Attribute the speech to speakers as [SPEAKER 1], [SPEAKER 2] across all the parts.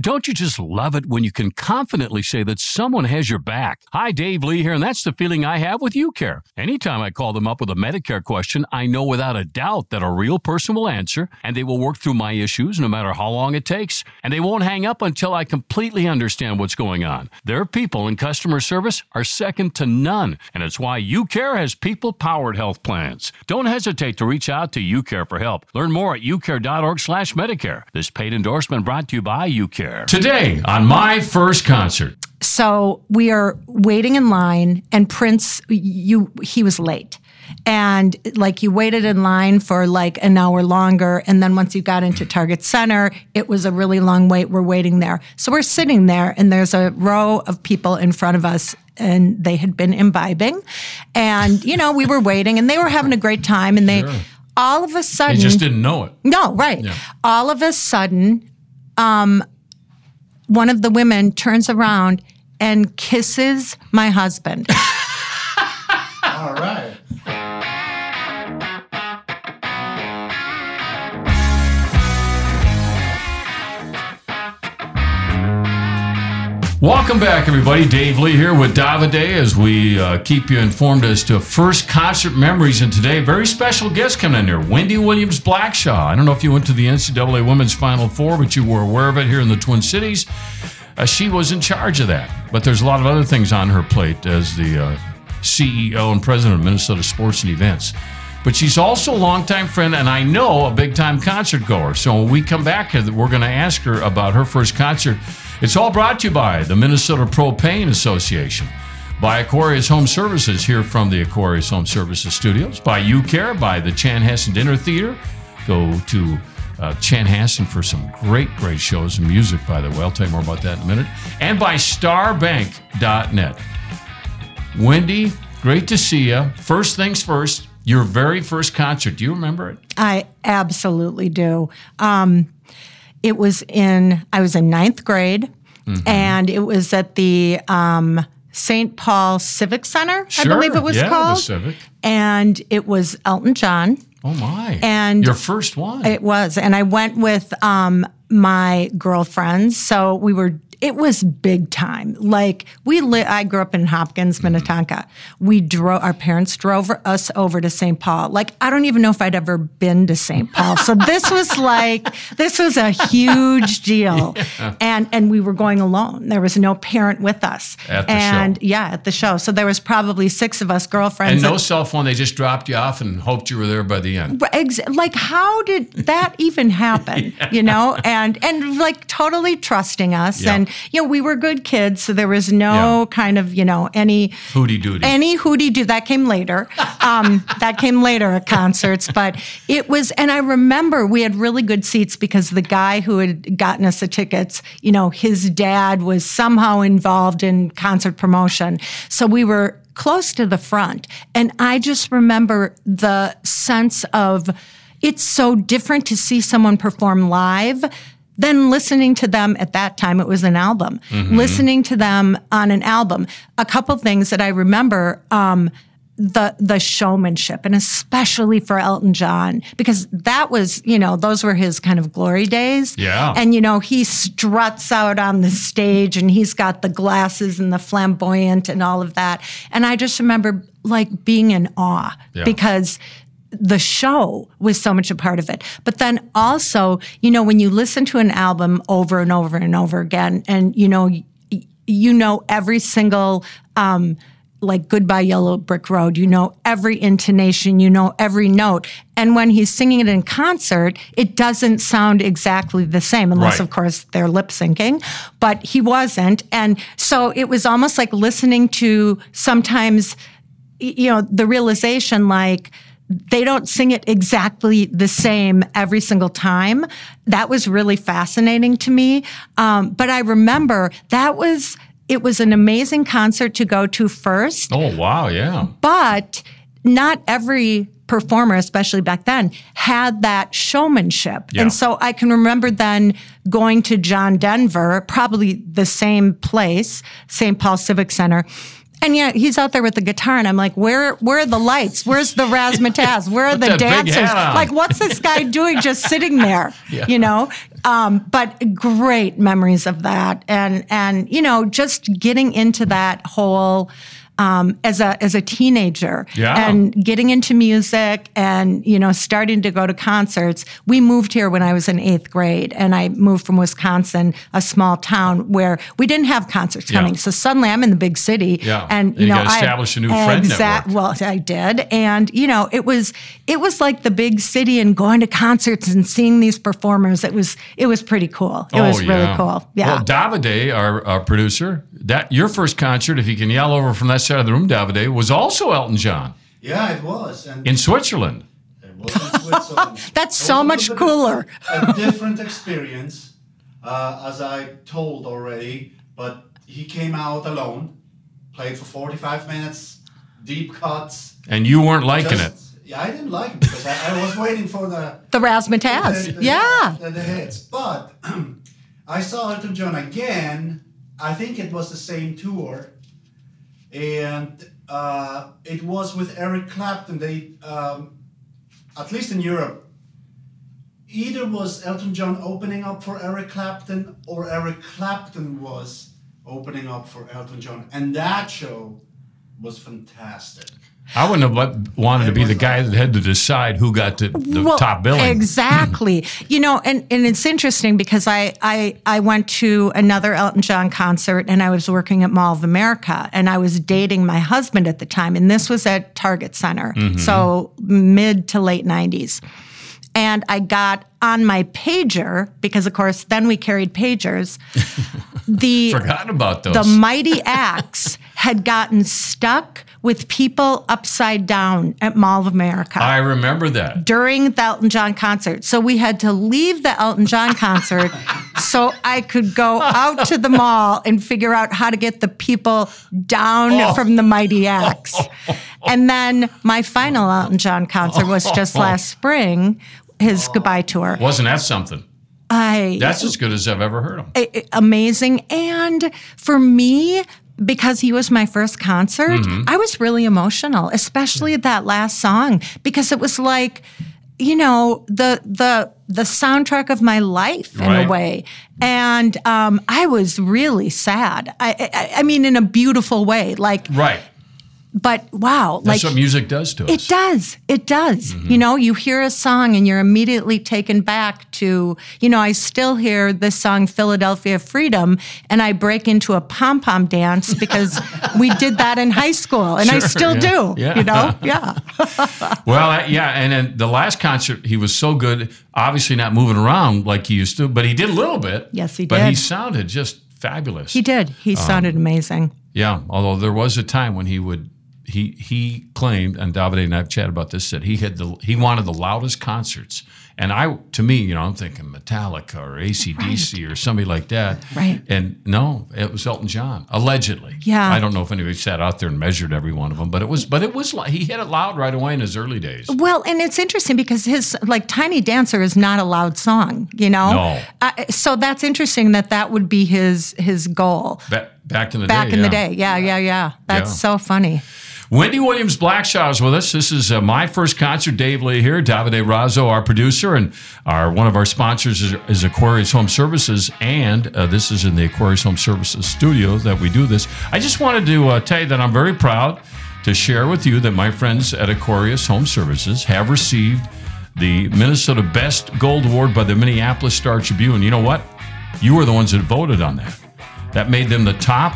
[SPEAKER 1] Don't you just love it when you can confidently say that someone has your back? Hi, Dave Lee here, and that's the feeling I have with UCare. Anytime I call them up with a Medicare question, I know without a doubt that a real person will answer, and they will work through my issues no matter how long it takes, and they won't hang up until I completely understand what's going on. Their people in customer service are second to none, and it's why UCare has people powered health plans. Don't hesitate to reach out to UCare for help. Learn more at ucare.org/medicare. This paid endorsement brought to you by UCare there. Today on my first concert.
[SPEAKER 2] So we are waiting in line, and Prince, you he was late. And like you waited in line for like an hour longer. And then once you got into Target Center, it was a really long wait. We're waiting there. So we're sitting there, and there's a row of people in front of us and they had been imbibing. And, you know, we were waiting and they were having a great time. And they, sure. all of a sudden.
[SPEAKER 1] They just didn't know it.
[SPEAKER 2] No, right. Yeah. All of a sudden, um, one of the women turns around and kisses my husband.
[SPEAKER 3] All right.
[SPEAKER 1] Welcome back, everybody. Dave Lee here with Davide as we uh, keep you informed as to first concert memories. And today, very special guest coming in here, Wendy Williams Blackshaw. I don't know if you went to the NCAA Women's Final Four, but you were aware of it here in the Twin Cities. Uh, she was in charge of that. But there's a lot of other things on her plate as the uh, CEO and president of Minnesota Sports and Events. But she's also a longtime friend, and I know a big time concert goer. So when we come back, we're going to ask her about her first concert it's all brought to you by the Minnesota Propane Association, by Aquarius Home Services here from the Aquarius Home Services studios, by UCare, by the Chan Chanhassen Dinner Theater. Go to uh, Chanhassen for some great, great shows and music, by the way. I'll tell you more about that in a minute. And by starbank.net. Wendy, great to see you. First things first, your very first concert. Do you remember it?
[SPEAKER 2] I absolutely do. Um, it was in, I was in ninth grade, mm-hmm. and it was at the um, St. Paul Civic Center,
[SPEAKER 1] sure.
[SPEAKER 2] I believe it was
[SPEAKER 1] yeah,
[SPEAKER 2] called.
[SPEAKER 1] The Civic.
[SPEAKER 2] And it was Elton John.
[SPEAKER 1] Oh my!
[SPEAKER 2] And
[SPEAKER 1] your first one.
[SPEAKER 2] It was, and I went with um, my girlfriends. So we were it was big time. Like we lit, I grew up in Hopkins, mm-hmm. Minnetonka. We drove, our parents drove us over to St. Paul. Like I don't even know if I'd ever been to St. Paul. So this was like, this was a huge deal. Yeah. And, and we were going alone. There was no parent with us.
[SPEAKER 1] At the
[SPEAKER 2] and
[SPEAKER 1] show.
[SPEAKER 2] yeah, at the show. So there was probably six of us girlfriends.
[SPEAKER 1] And no cell phone. They just dropped you off and hoped you were there by the end.
[SPEAKER 2] Like how did that even happen? yeah. You know, and, and like totally trusting us. Yeah. And you know, we were good kids, so there was no yeah. kind of, you know, any
[SPEAKER 1] hooty doody.
[SPEAKER 2] Any hooty doo. That came later. Um, that came later at concerts. But it was, and I remember we had really good seats because the guy who had gotten us the tickets, you know, his dad was somehow involved in concert promotion. So we were close to the front. And I just remember the sense of, it's so different to see someone perform live then listening to them at that time, it was an album, mm-hmm. listening to them on an album. A couple things that I remember. Um, the the showmanship and especially for Elton John because that was you know those were his kind of glory days
[SPEAKER 1] yeah
[SPEAKER 2] and you know he struts out on the stage and he's got the glasses and the flamboyant and all of that and I just remember like being in awe yeah. because the show was so much a part of it. But then also, you know, when you listen to an album over and over and over again, and you know, you know every single. Um, like Goodbye Yellow Brick Road, you know every intonation, you know every note. And when he's singing it in concert, it doesn't sound exactly the same, unless, right. of course, they're lip syncing. But he wasn't. And so it was almost like listening to sometimes, you know, the realization like, they don't sing it exactly the same every single time. That was really fascinating to me. Um, but I remember that was it was an amazing concert to go to first.
[SPEAKER 1] Oh wow, yeah.
[SPEAKER 2] But not every performer, especially back then, had that showmanship. Yeah. And so I can remember then going to John Denver, probably the same place, St. Paul Civic Center And yeah, he's out there with the guitar, and I'm like, where where are the lights? Where's the razzmatazz? Where are the dancers? Like, what's this guy doing just sitting there?
[SPEAKER 1] Yeah.
[SPEAKER 2] You know? Um, but great memories of that. And and you know, just getting into that whole um, as a as a teenager
[SPEAKER 1] Yeah.
[SPEAKER 2] and getting into music and you know starting to go to concerts. We moved here when I was in eighth grade, and I moved from Wisconsin, a small town where we didn't have concerts
[SPEAKER 1] Yeah.
[SPEAKER 2] coming. So suddenly I'm in the big city,
[SPEAKER 1] Yeah.
[SPEAKER 2] and
[SPEAKER 1] And
[SPEAKER 2] you
[SPEAKER 1] you
[SPEAKER 2] know I
[SPEAKER 1] establish a new friend network.
[SPEAKER 2] Well, I did, and you know it was it was like the big city and going to concerts and seeing these performers. It was it was pretty cool. It was really cool. Yeah.
[SPEAKER 1] Oh, Well, Davide, our, our producer, that your first concert, if you can yell over from that side of the room, Davide, was also Elton John
[SPEAKER 3] Yeah, it was. And
[SPEAKER 1] in Switzerland.
[SPEAKER 3] it was in Switzerland.
[SPEAKER 2] That's so
[SPEAKER 3] was
[SPEAKER 2] much
[SPEAKER 3] little
[SPEAKER 2] cooler.
[SPEAKER 3] A different experience, uh, as I told already. But he came out alone, played for 45 minutes, deep cuts.
[SPEAKER 1] And you weren't liking it.
[SPEAKER 3] Yeah, I didn't like it because I, I was waiting for the
[SPEAKER 2] The razzmatazz.
[SPEAKER 3] the- the-
[SPEAKER 2] yeah.
[SPEAKER 3] the, the hits. But I saw Elton John again. I think it was the same tour, and uh, it was with Eric Clapton. They, um, at least in Europe, either was Elton John opening up for Eric Clapton or Eric Clapton was opening up for Elton John, and that show was fantastic.
[SPEAKER 1] I wouldn't have wanted to be the guy that had to decide who got the, the
[SPEAKER 2] Well,
[SPEAKER 1] top billing.
[SPEAKER 2] Exactly. you know, and, and it's interesting because I, I I went to another Elton John concert and I was working at Mall of America and I was dating my husband at the time and this was at Target Center.
[SPEAKER 1] Mm-hmm.
[SPEAKER 2] So mid to late 90s. And I got on my pager because of course then we carried pagers. the
[SPEAKER 1] Forgotten about those.
[SPEAKER 2] the mighty axe had gotten stuck with people upside down at Mall of America
[SPEAKER 1] I remember that.
[SPEAKER 2] during the Elton John concert. So we had to leave the Elton John concert so I could go out to the mall and figure out how to get the people down
[SPEAKER 1] Oh.
[SPEAKER 2] from the Mighty Axe. And then my final Elton John concert was just last spring, his goodbye tour.
[SPEAKER 1] Wasn't that something?
[SPEAKER 2] I
[SPEAKER 1] That's as good as I've ever heard him.
[SPEAKER 2] amazing. And for me, because he was my first concert,
[SPEAKER 1] Mm-hmm.
[SPEAKER 2] I was really emotional, especially that last song, because it was like, you know, the the the soundtrack of my life in
[SPEAKER 1] Right.
[SPEAKER 2] a way. And um, I was really sad. I, I I mean, in a beautiful way. Like,
[SPEAKER 1] Right.
[SPEAKER 2] But wow,
[SPEAKER 1] That's
[SPEAKER 2] like
[SPEAKER 1] what music does to us.
[SPEAKER 2] it does. It does.
[SPEAKER 1] Mm-hmm.
[SPEAKER 2] You know, you hear a song and you're immediately taken back to, you know, I still hear this song, Philadelphia Freedom, and I break into a pom pom dance because we did that in high school and I still
[SPEAKER 1] yeah.
[SPEAKER 2] do.
[SPEAKER 1] Yeah.
[SPEAKER 2] You know? Yeah.
[SPEAKER 1] Well, yeah, and then the last concert, he was so good. Obviously, not moving around like he used to, but he did a little bit.
[SPEAKER 2] Yes, he did.
[SPEAKER 1] But he sounded just fabulous.
[SPEAKER 2] He did. He
[SPEAKER 1] Um,
[SPEAKER 2] sounded amazing.
[SPEAKER 1] Yeah, although there was a time when he would he he claimed, and Davide and I've chatted about this, that he had the he wanted the loudest concerts. And I to me, you know, I'm thinking Metallica or ACDC or somebody like that.
[SPEAKER 2] Right.
[SPEAKER 1] And no, it was Elton John, allegedly.
[SPEAKER 2] Yeah.
[SPEAKER 1] I don't know if anybody sat out there and measured every one of them, but it was but it was like he hit it loud right away in his early days.
[SPEAKER 2] Well, and it's interesting because his like Tiny Dancer is not a loud song, you know.
[SPEAKER 1] No.
[SPEAKER 2] Uh, so that's interesting that that would be his his goal
[SPEAKER 1] Back, back in the
[SPEAKER 2] back
[SPEAKER 1] day.
[SPEAKER 2] in
[SPEAKER 1] yeah.
[SPEAKER 2] the day. Yeah, yeah, yeah. That's
[SPEAKER 1] Yeah.
[SPEAKER 2] so funny.
[SPEAKER 1] Wendy Williams Blackshaw is with us. This is uh, my first concert. Dave Lee here, Davide Razzo, our producer, and our one of our sponsors is, is Aquarius Home Services. And uh, this is in the Aquarius Home Services studio that we do this. I just wanted to uh, tell you that I'm very proud to share with you that my friends at Aquarius Home Services have received the Minnesota Best Gold Award by the Minneapolis Star Tribune. You know what? You were the ones that voted on that. That made them the top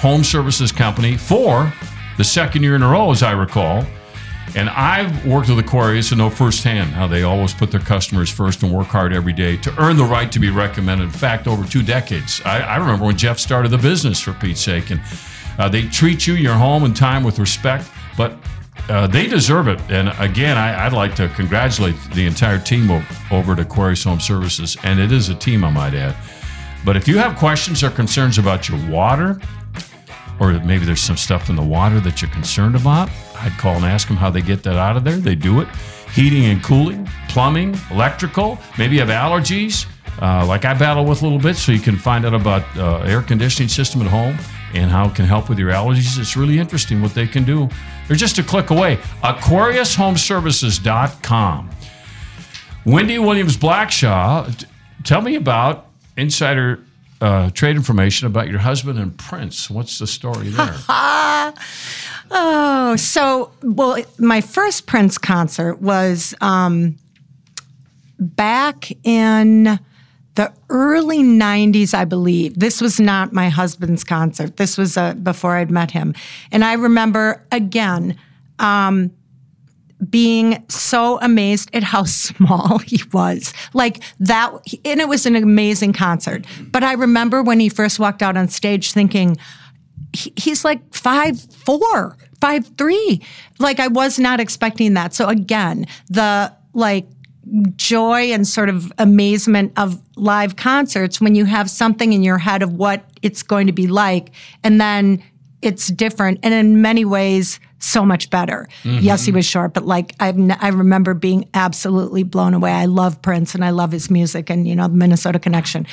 [SPEAKER 1] home services company for the second year in a row, as I recall. And I've worked with Aquarius and know firsthand how they always put their customers first and work hard every day to earn the right to be recommended. In fact, over two decades. I, I remember when Jeff started the business, for Pete's sake. And uh, they treat you, your home, and time with respect, but uh, they deserve it. And again, I, I'd like to congratulate the entire team over at Aquarius Home Services. And it is a team, I might add. But if you have questions or concerns about your water, or maybe there's some stuff in the water that you're concerned about, I'd call and ask them how they get that out of there. They do it. Heating and cooling, plumbing, electrical. Maybe you have allergies, uh, like I battle with a little bit, so you can find out about uh, air conditioning system at home. and how it can help with your allergies. It's really interesting what they can do. They're just a click away. AquariusHomeservices.com. Wendy Williams Blackshaw, t- tell me about insider uh, trade information about your husband and Prince. What's the story there?
[SPEAKER 2] oh, so, well, my first Prince concert was um, back in the early 90s, I believe. This was not my husband's concert. This was uh, before I'd met him. And I remember, again, um, being so amazed at how small he was. Like that, and it was an amazing concert. But I remember when he first walked out on stage thinking, he's like five four, five three. Like I was not expecting that. So again, the like joy and sort of amazement of live concerts when you have something in your head of what it's going to be like, and then it's different. And in many ways, so much better. Mm-hmm. Yes, he was short, but like i I remember being absolutely blown away. I love Prince and I love his music and you know the Minnesota connection.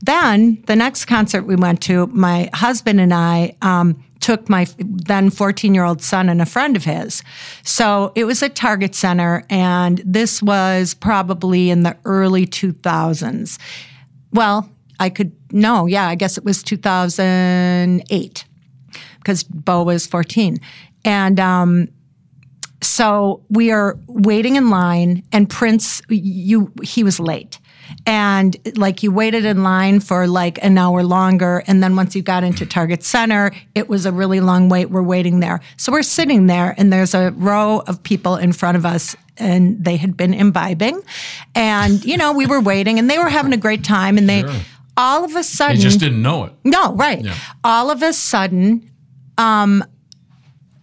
[SPEAKER 2] Then the next concert we went to, my husband and I um, took my then 14 year old son and a friend of his. So it was at Target Center, and this was probably in the early 2000s. Well, I could, no, yeah, I guess it was 2008 because Bo was 14. And um, so we are waiting in line, and Prince, you he was late. And like you waited in line for like an hour longer. And then once you got into Target Center, it was a really long wait. We're waiting there. So we're sitting there, and there's a row of people in front of us and they had been imbibing. And, you know, we were waiting and they were having a great time. And they, sure. all of a sudden.
[SPEAKER 1] They just didn't know it.
[SPEAKER 2] No, right. Yeah. All of a sudden, um,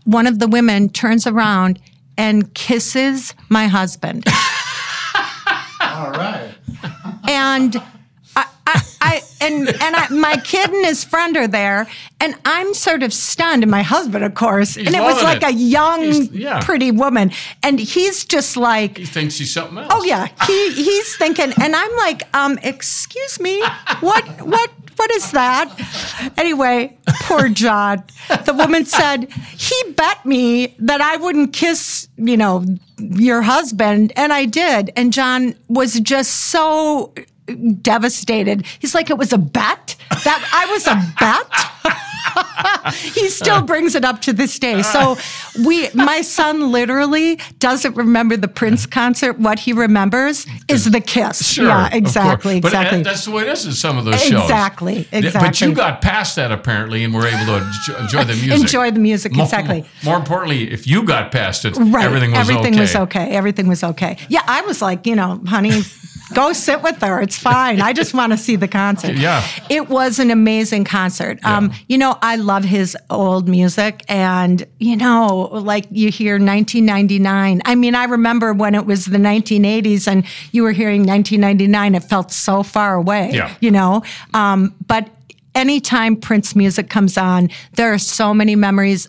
[SPEAKER 2] one of the women turns around and kisses my husband.
[SPEAKER 3] All right.
[SPEAKER 2] and I, I, I, and and I, my kid and his friend are there, and I'm sort of stunned. And my husband, of course,
[SPEAKER 1] he's
[SPEAKER 2] and it was like
[SPEAKER 1] it.
[SPEAKER 2] a young, yeah. pretty woman, and he's just like
[SPEAKER 1] he thinks he's something else.
[SPEAKER 2] Oh yeah, he he's thinking, and I'm like, um, excuse me, what what what is that? Anyway, poor John. The woman said, he bet me that I wouldn't kiss, you know, your husband. And I did. And John was just so devastated. He's like, it was a bet? That I was a bet? He still brings it up to this day. So we, my son literally doesn't remember the Prince concert. What he remembers is the kiss.
[SPEAKER 1] Sure,
[SPEAKER 2] yeah, exactly, exactly.
[SPEAKER 1] But uh, that's the way it is in some of those shows.
[SPEAKER 2] Exactly, exactly.
[SPEAKER 1] But you got past that apparently, and were able to enjoy the music.
[SPEAKER 2] enjoy the music, exactly.
[SPEAKER 1] More, more importantly, if you got past it, right. everything was
[SPEAKER 2] everything
[SPEAKER 1] okay.
[SPEAKER 2] was okay. Everything was okay. Yeah, I was like, you know, honey. Go sit with her. It's fine. I just want to see the concert.
[SPEAKER 1] Yeah.
[SPEAKER 2] It was an amazing concert. Yeah. Um, you know, I love his old music. And, you know, like you hear 1999. I mean, I remember when it was the 1980s and you were hearing 1999, it felt so far away,
[SPEAKER 1] yeah.
[SPEAKER 2] you know? Um, but anytime Prince music comes on, there are so many memories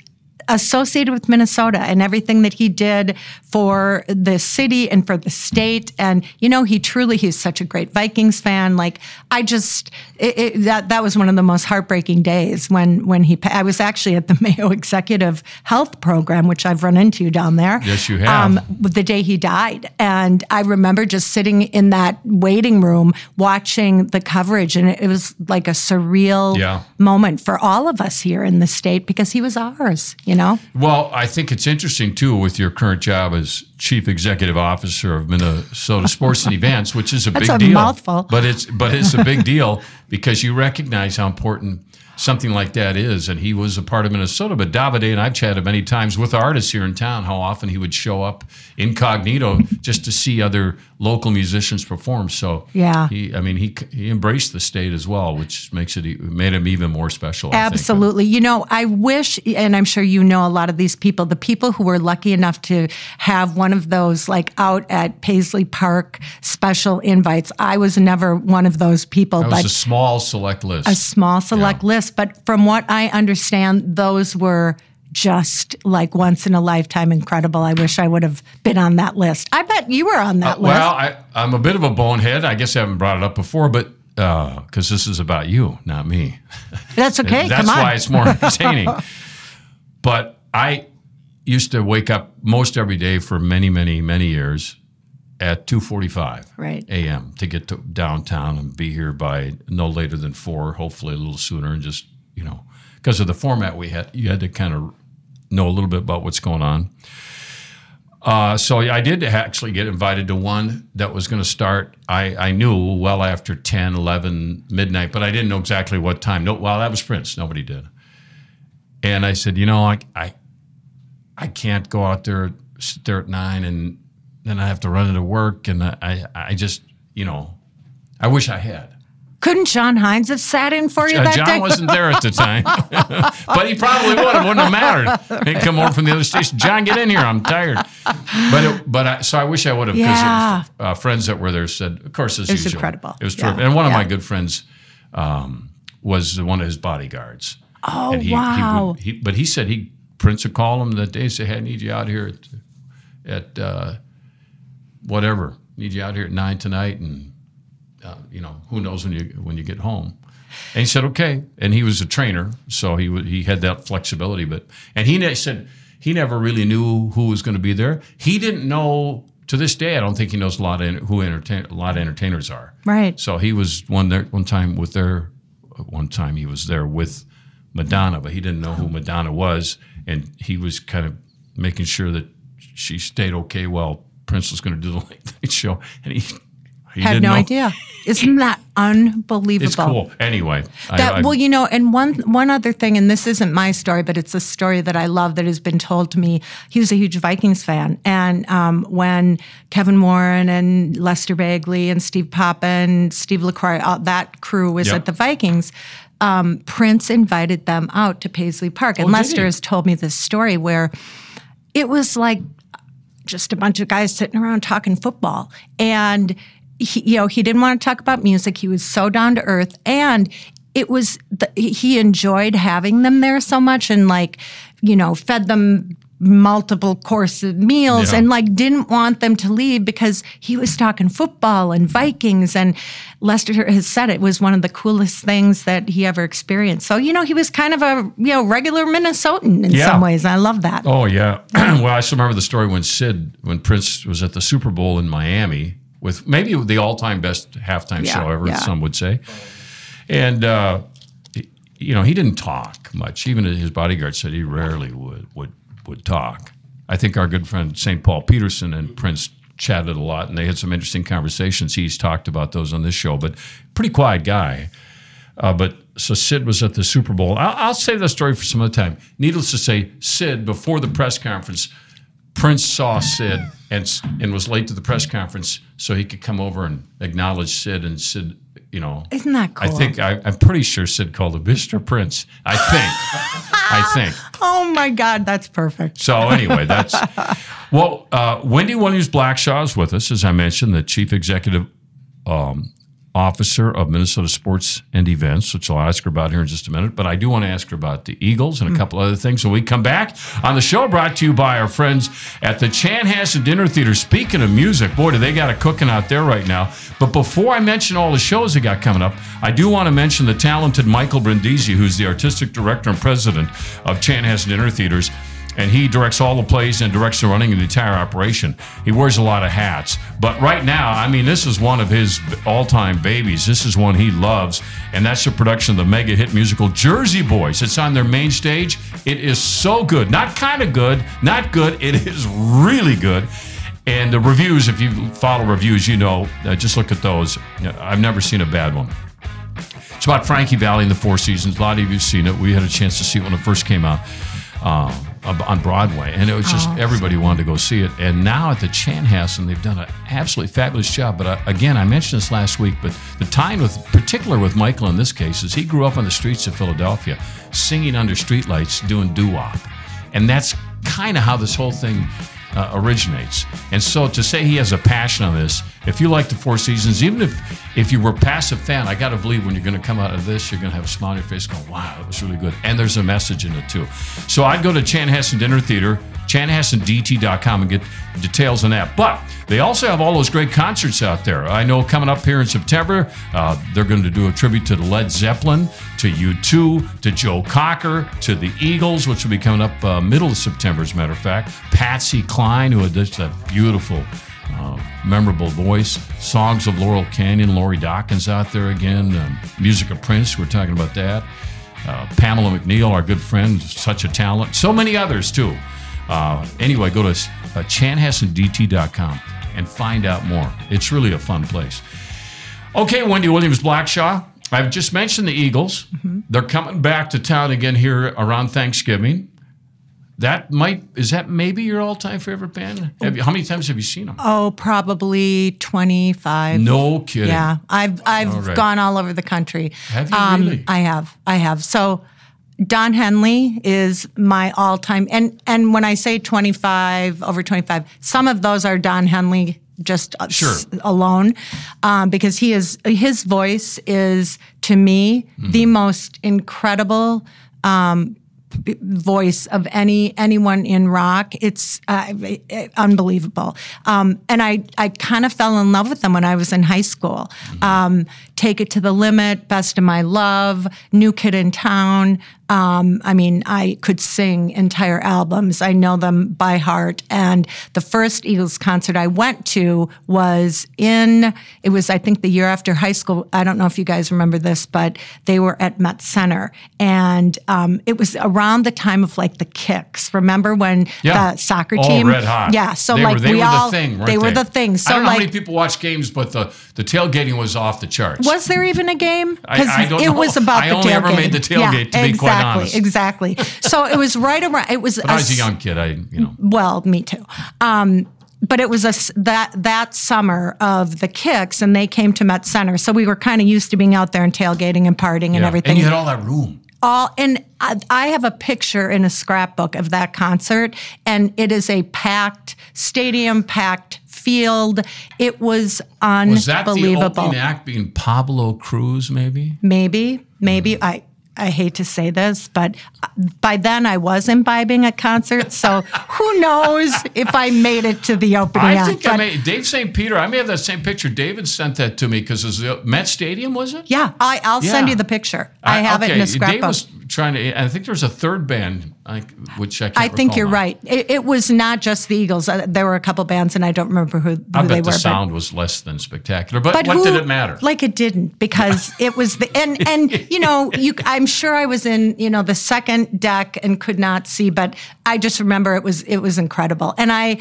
[SPEAKER 2] associated with Minnesota and everything that he did for the city and for the state. And, you know, he truly, he's such a great Vikings fan. Like, I just, it, it, that, that was one of the most heartbreaking days when, when he, I was actually at the Mayo Executive Health Program, which I've run into down there.
[SPEAKER 1] Yes, you have. Um,
[SPEAKER 2] the day he died. And I remember just sitting in that waiting room watching the coverage. And it, it was like a surreal
[SPEAKER 1] yeah.
[SPEAKER 2] moment for all of us here in the state because he was ours, you know? know?
[SPEAKER 1] Well, I think it's interesting too with your current job as chief executive officer of Minnesota Sports and Events, which is a
[SPEAKER 2] That's
[SPEAKER 1] big
[SPEAKER 2] a
[SPEAKER 1] deal.
[SPEAKER 2] Mouthful.
[SPEAKER 1] But it's but it's a big deal because you recognize how important something like that is. And he was a part of Minnesota. But Davide and I've chatted many times with artists here in town how often he would show up incognito just to see other local musicians perform. So
[SPEAKER 2] yeah,
[SPEAKER 1] he, I mean, he he embraced the state as well, which makes it made him even more special.
[SPEAKER 2] Absolutely. You know, I wish, and I'm sure you know a lot of these people, the people who were lucky enough to have one of those like out at Paisley Park special invites. I was never one of those people.
[SPEAKER 1] That
[SPEAKER 2] was
[SPEAKER 1] a small select list.
[SPEAKER 2] A small select yeah. list, but from what I understand, those were just like once in a lifetime incredible. I wish I would have been on that list. I bet you were on that
[SPEAKER 1] uh,
[SPEAKER 2] list.
[SPEAKER 1] Well, I, I'm a bit of a bonehead. I guess I haven't brought it up before, but because uh, this is about you, not me.
[SPEAKER 2] That's okay.
[SPEAKER 1] That's why it's more entertaining. but I used to wake up most every day for many, many, many years at 2:45
[SPEAKER 2] right.
[SPEAKER 1] a.m. to get to downtown and be here by no later than four, hopefully a little sooner, and just you know because of the format we had, you had to kind of know a little bit about what's going on. Uh, so I did actually get invited to one that was going to start. I, I knew well after 10, 11, midnight, but I didn't know exactly what time. No, well, that was Prince. Nobody did. And I said, you know, I, I, I can't go out there, there at nine, and then I have to run into work. And I, I just, you know, I wish I had.
[SPEAKER 2] Couldn't John Hines have sat in for you that
[SPEAKER 1] John
[SPEAKER 2] day?
[SPEAKER 1] John wasn't there at the time, but he probably would have. Wouldn't have mattered. He'd come over from the other station. John, get in here. I'm tired. But it, but I, so I wish I would have because
[SPEAKER 2] yeah.
[SPEAKER 1] uh, friends that were there said, of course, as
[SPEAKER 2] it was
[SPEAKER 1] usual,
[SPEAKER 2] incredible.
[SPEAKER 1] It was yeah. terrific. And one of yeah. my good friends um, was one of his bodyguards.
[SPEAKER 2] Oh
[SPEAKER 1] and he,
[SPEAKER 2] wow!
[SPEAKER 1] He, he, but he said he Prince would call him that day. Say, hey, I need you out here at, at uh, whatever. Need you out here at nine tonight and uh, you know, who knows when you when you get home. And he said, okay. And he was a trainer, so he he had that flexibility. But and he said he never really knew who was going to be there. He didn't know to this day. I don't think he knows a lot of who entertain a lot of entertainers are.
[SPEAKER 2] Right.
[SPEAKER 1] So he was one there one time with their one time he was there with Madonna, but he didn't know who Madonna was, and he was kind of making sure that she stayed okay while Prince was going to do the late night show, and he
[SPEAKER 2] had no know. idea. Isn't that unbelievable?
[SPEAKER 1] It's cool. Anyway,
[SPEAKER 2] that I, I, well, you know, and one one other thing, and this isn't my story, but it's a story that I love that has been told to me. He was a huge Vikings fan, and um, when Kevin Warren and Lester Bagley and Steve Poppen, Steve LaCroix, all that crew was yep. at the Vikings. Um, Prince invited them out to Paisley Park, and oh, Lester has told me this story where it was like just a bunch of guys sitting around talking football, and he, you know, he didn't want to talk about music. He was so down to earth, and it was the, he enjoyed having them there so much, and like, you know, fed them multiple course meals yeah. and like didn't want them to leave because he was talking football and Vikings and Lester has said it was one of the coolest things that he ever experienced. So, you know, he was kind of a, you know, regular Minnesotan in yeah. some ways. I love that.
[SPEAKER 1] Oh yeah. well, I still remember the story when Sid when Prince was at the Super Bowl in Miami with maybe the all-time best halftime yeah, show ever. Yeah. Some would say, and uh, you know he didn't talk much. Even his bodyguard said he rarely would would would talk. I think our good friend St. Paul Peterson and Prince chatted a lot, and they had some interesting conversations. He's talked about those on this show, but pretty quiet guy. Uh, but so Sid was at the Super Bowl. I'll, I'll save that story for some other time. Needless to say, Sid before the press conference Prince saw Sid and and was late to the press conference so he could come over and acknowledge Sid and Sid, you know.
[SPEAKER 2] Isn't that cool?
[SPEAKER 1] I think I, am pretty sure Sid called him Mr. Prince. I think. I think.
[SPEAKER 2] Oh my God, that's perfect.
[SPEAKER 1] So anyway, that's well. Uh, Wendy Williams Blackshaw is with us, as I mentioned, the chief executive um, officer of Minnesota Sports and Events, which I'll ask her about here in just a minute. But I do want to ask her about the Eagles and a mm. couple other things when we come back on the show brought to you by our friends at the Chanhassen Dinner Theater. Speaking of music, boy, do they got it cooking out there right now. But before I mention all the shows they got coming up, I do want to mention the talented Michael Brindisi, who's the artistic director and president of Chanhassen Dinner Theaters and he directs all the plays and directs the running of the entire operation. He wears a lot of hats. But right now, I mean, this is one of his all time babies. This is one he loves, and that's the production of the mega hit musical Jersey Boys. It's on their main stage. It is so good. Not kind of good, not good. It is really good. And the reviews, if you follow reviews, you know, uh, just look at those. I've never seen a bad one. It's about Frankie Valli and the Four Seasons. A lot of you have seen it. We had a chance to see it when it first came out. Um, on Broadway, and it was just oh, everybody wanted to go see it. And now at the Chanhassen, they've done an absolutely fabulous job. But uh, again, I mentioned this last week, but the time with, particular with Michael in this case, is he grew up on the streets of Philadelphia, singing under streetlights, doing doo wop, and that's kind of how this whole thing uh, originates. And so to say he has a passion on this, if you like the Four Seasons, even if if you were a passive fan, I got to believe when you're going to come out of this, you're going to have a smile on your face going, wow, that was really good. And there's a message in it too. So I'd go to Chanhassen Dinner Theater, chanhassendt.com and get details on that. But they also have all those great concerts out there. I know coming up here in September, uh, they're going to do a tribute to Led Zeppelin, to U2, to Joe Cocker, to the Eagles, which will be coming up uh, middle of September, as a matter of fact. Patsy Cline, who had just a beautiful uh, memorable voice. Songs of Laurel Canyon, Lori Dawkins out there again. Um, music of Prince, we're talking about that. Uh, Pamela McNeill, our good friend, such a talent. So many others, too. Uh, anyway, go to uh, chanhassendt.com and find out more. It's really a fun place. Okay, Wendy Williams Blackshaw. I've just mentioned the Eagles. Mm-hmm. They're coming back to town again here around Thanksgiving. That might is that maybe your all-time favorite band? You, how many times have you seen them?
[SPEAKER 2] Oh, probably twenty-five.
[SPEAKER 1] No kidding.
[SPEAKER 2] Yeah, I've I've all right. gone all over the country.
[SPEAKER 1] Have you um, really?
[SPEAKER 2] I have. I have. So Don Henley is my all-time, and and when I say twenty-five, over twenty-five, some of those are Don Henley just
[SPEAKER 1] sure.
[SPEAKER 2] alone, um, because he is his voice is to me mm-hmm. the most incredible um, voice of any anyone in rock. It's uh, unbelievable. Um, and I I kind of fell in love with them when I was in high school. Mm-hmm. Um, Take It to the Limit, Best of My Love, New Kid in Town. Um, I mean, I could sing entire albums. I know them by heart. And the first Eagles concert I went to was in, it was, I think, the year after high school. I don't know if you guys remember this, but they were at Met Center. And um, it was around the time of like the kicks. Remember when
[SPEAKER 1] yeah.
[SPEAKER 2] the soccer
[SPEAKER 1] oh,
[SPEAKER 2] team?
[SPEAKER 1] red hot.
[SPEAKER 2] Yeah. So
[SPEAKER 1] they
[SPEAKER 2] like
[SPEAKER 1] were, they
[SPEAKER 2] we
[SPEAKER 1] were
[SPEAKER 2] all,
[SPEAKER 1] the thing,
[SPEAKER 2] they, they were the thing. So
[SPEAKER 1] I don't know
[SPEAKER 2] like,
[SPEAKER 1] how many people watch games, but the, the tailgating was off the charts.
[SPEAKER 2] Was there even a game?
[SPEAKER 1] Because it
[SPEAKER 2] know. was about
[SPEAKER 1] I
[SPEAKER 2] the
[SPEAKER 1] only ever made the tailgate,
[SPEAKER 2] yeah,
[SPEAKER 1] to be
[SPEAKER 2] exactly,
[SPEAKER 1] quite honest.
[SPEAKER 2] Exactly. so it was right around. It was.
[SPEAKER 1] But I was a young kid. I, you know.
[SPEAKER 2] Well, me too. Um, but it was a, that that summer of the kicks, and they came to Met Center, so we were kind of used to being out there and tailgating and partying and everything.
[SPEAKER 1] And you had all that room.
[SPEAKER 2] All and I, I have a picture in a scrapbook of that concert, and it is a packed stadium, packed field. It was unbelievable.
[SPEAKER 1] Was that the opening act being Pablo Cruise? Maybe.
[SPEAKER 2] Maybe. Maybe mm. I. I hate to say this, but uh, by then I was imbibing at concerts, so who knows if I made it to the opening
[SPEAKER 1] I
[SPEAKER 2] act.
[SPEAKER 1] think I may, Dave St. Peter, I may have that same picture. David sent that to me because it was the Met Stadium, was it?
[SPEAKER 2] Yeah, I, will
[SPEAKER 1] yeah.
[SPEAKER 2] send you the picture. I, I have
[SPEAKER 1] okay.
[SPEAKER 2] it in a scrapbook.
[SPEAKER 1] Trying to, I think there was a third band, I which I
[SPEAKER 2] I think you're
[SPEAKER 1] now.
[SPEAKER 2] right. It, it, was not just the Eagles. Uh, there were a couple bands, and I don't remember who, who
[SPEAKER 1] I bet
[SPEAKER 2] they
[SPEAKER 1] the
[SPEAKER 2] were.
[SPEAKER 1] sound
[SPEAKER 2] but,
[SPEAKER 1] was less than spectacular. But,
[SPEAKER 2] but
[SPEAKER 1] what
[SPEAKER 2] who,
[SPEAKER 1] did it matter?
[SPEAKER 2] Like it didn't because it was the and and you know you. I'm sure I was in you know the second deck and could not see, but I just remember it was it was incredible, and I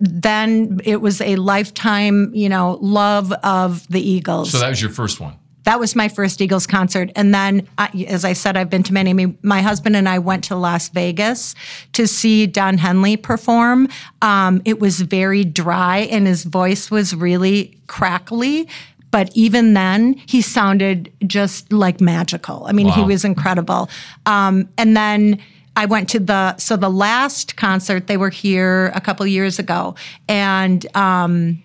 [SPEAKER 2] then it was a lifetime you know love of the Eagles.
[SPEAKER 1] So that was your first one.
[SPEAKER 2] That was my first Eagles concert. And then, as I said, I've been to many. My husband and I went to Las Vegas to see Don Henley perform. Um, it was very dry, and his voice was really crackly. But even then, he sounded just like magical. I mean,
[SPEAKER 1] wow.
[SPEAKER 2] he was incredible. Um, and then I went to the so the last concert they were here a couple years ago, and. Um,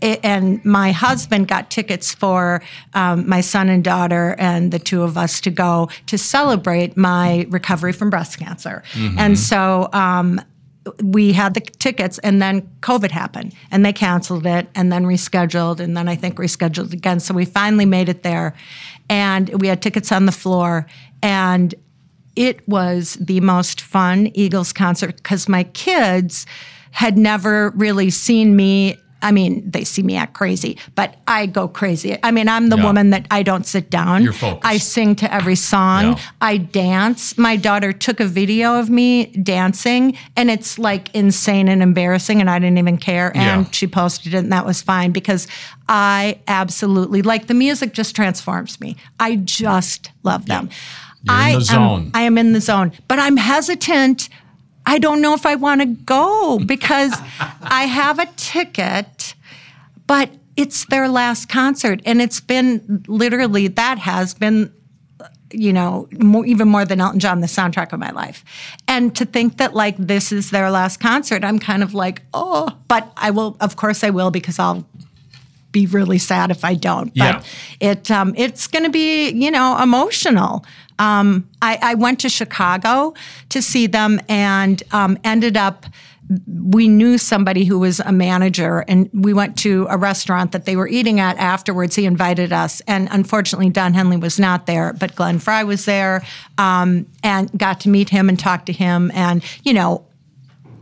[SPEAKER 2] it, and my husband got tickets for um, my son and daughter and the two of us to go to celebrate my recovery from breast cancer. Mm-hmm. And so um, we had the tickets, and then COVID happened, and they canceled it, and then rescheduled, and then I think rescheduled again. So we finally made it there, and we had tickets on the floor, and it was the most fun Eagles concert because my kids had never really seen me I mean, they see me act crazy, but I go crazy. I mean, I'm the
[SPEAKER 1] yeah.
[SPEAKER 2] woman that I don't sit down.
[SPEAKER 1] You're focused.
[SPEAKER 2] I sing to every song.
[SPEAKER 1] Yeah.
[SPEAKER 2] I dance. My daughter took a video of me dancing, and it's like insane and embarrassing, and I didn't even care. And
[SPEAKER 1] yeah.
[SPEAKER 2] she posted it, and that was fine because I absolutely like the music. Just transforms me. I just love them.
[SPEAKER 1] You're
[SPEAKER 2] I
[SPEAKER 1] in the zone.
[SPEAKER 2] Am, I am in the zone, but I'm hesitant I don't know if I want to go because I have a ticket, but it's their last concert. And it's been literally, that has been you know, more, even more than Elton John, the soundtrack of my life. And to think that like this is their last concert, I'm kind of like, oh, but I will, of course, I will because I'll be really sad if I don't. But
[SPEAKER 1] Yeah.
[SPEAKER 2] it um, it's going to be you know emotional. Um, I, I went to Chicago to see them and um, ended up. We knew somebody who was a manager, and we went to a restaurant that they were eating at afterwards. He invited us, and unfortunately, Don Henley was not there, but Glenn Frey was there, um, and got to meet him and talk to him. And you know,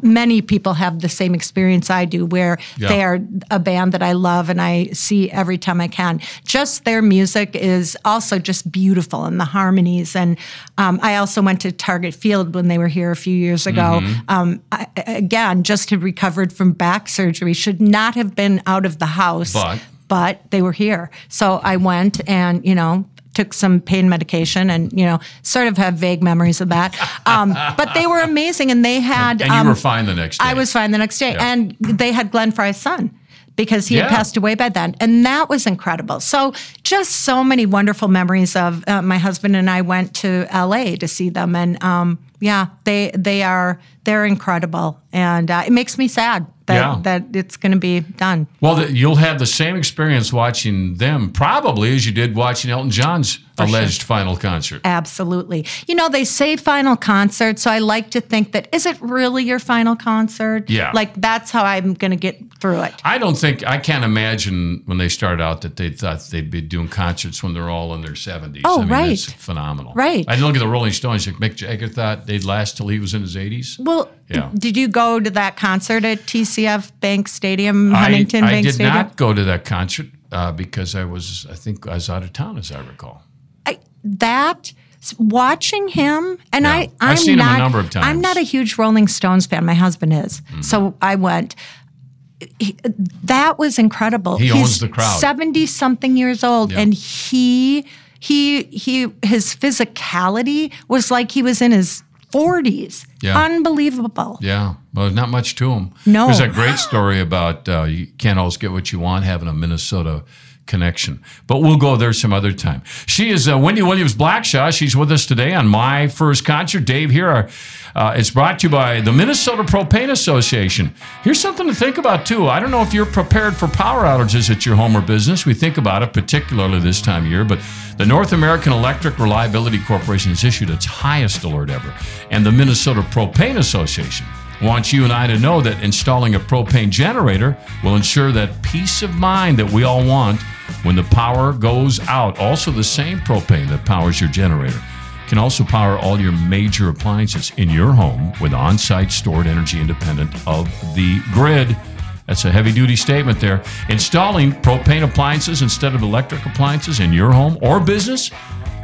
[SPEAKER 2] many people have the same experience I do, where
[SPEAKER 1] Yeah.
[SPEAKER 2] they are a band that I love and I see every time I can. Just their music is also just beautiful and the harmonies. And um, I also went to Target Field when they were here a few years ago.
[SPEAKER 1] Mm-hmm.
[SPEAKER 2] Um, I, again, just had recovered from back surgery, should not have been out of the house.
[SPEAKER 1] But?
[SPEAKER 2] but they were here. So I went and, you know, took some pain medication and, you know, sort of have vague memories of that. Um, but they were amazing and they had.
[SPEAKER 1] And you
[SPEAKER 2] um,
[SPEAKER 1] were fine the next day.
[SPEAKER 2] I was fine the next day.
[SPEAKER 1] Yeah.
[SPEAKER 2] And they had Glenn Frey's son because he
[SPEAKER 1] Yeah.
[SPEAKER 2] had passed away by then. And that was incredible. So, just so many wonderful memories of uh, my husband and I went to LA to see them. And um, yeah, they, they are, they're incredible. And uh, it makes me sad that,
[SPEAKER 1] Yeah.
[SPEAKER 2] that it's going to be done.
[SPEAKER 1] Well, the, you'll have the same experience watching them probably as you did watching Elton John's alleged final concert.
[SPEAKER 2] Absolutely. You know, they say final concert, so I like to think that is it really your final concert?
[SPEAKER 1] Yeah.
[SPEAKER 2] Like that's how I'm going to get through it.
[SPEAKER 1] I don't think I can't imagine when they started out that they thought they'd be doing concerts when they're all in their seventies.
[SPEAKER 2] Oh,
[SPEAKER 1] I mean,
[SPEAKER 2] right.
[SPEAKER 1] It's phenomenal.
[SPEAKER 2] Right.
[SPEAKER 1] I look at the Rolling Stones. Mick Jagger thought they'd last till he was in his eighties.
[SPEAKER 2] Well,
[SPEAKER 1] Yeah.
[SPEAKER 2] did you go to that concert at TCF Bank Stadium, Huntington
[SPEAKER 1] I, I did
[SPEAKER 2] Stadium?
[SPEAKER 1] not go to that concert uh, because I was, I think, I was out of town, as I recall.
[SPEAKER 2] I, that watching him and
[SPEAKER 1] Yeah.
[SPEAKER 2] I
[SPEAKER 1] I've
[SPEAKER 2] I'm
[SPEAKER 1] seen him a
[SPEAKER 2] not
[SPEAKER 1] number of times. I'm. Mm-hmm.
[SPEAKER 2] not a huge Rolling Stones fan. My husband is. So I went he- that was incredible.
[SPEAKER 1] He
[SPEAKER 2] He's
[SPEAKER 1] owns the crowd.
[SPEAKER 2] 70 something years old
[SPEAKER 1] Yeah.
[SPEAKER 2] and he he he his physicality was like he was in his 40s.
[SPEAKER 1] Yeah.
[SPEAKER 2] Unbelievable.
[SPEAKER 1] Yeah, well, there's not much to him.
[SPEAKER 2] No.
[SPEAKER 1] There's a great story about uh, you can't always get what you want, having a Minnesota connection. But we'll go there some other time. She is uh, Wendy Williams Blackshaw. She's with us today on My First Concert. Dave here. Are, uh, it's brought to you by the Minnesota Propane Association. Here's something to think about, too. I don't know if you're prepared for power outages at your home or business. We think about it, particularly this time of year, but the North American Electric Reliability Corporation has issued its highest alert ever, and the Minnesota Propane Association wants you and I to know that installing a propane generator will ensure that peace of mind that we all want when the power goes out. Also, the same propane that powers your generator can also power all your major appliances in your home with on site stored energy independent of the grid. That's a heavy duty statement there. Installing propane appliances instead of electric appliances in your home or business,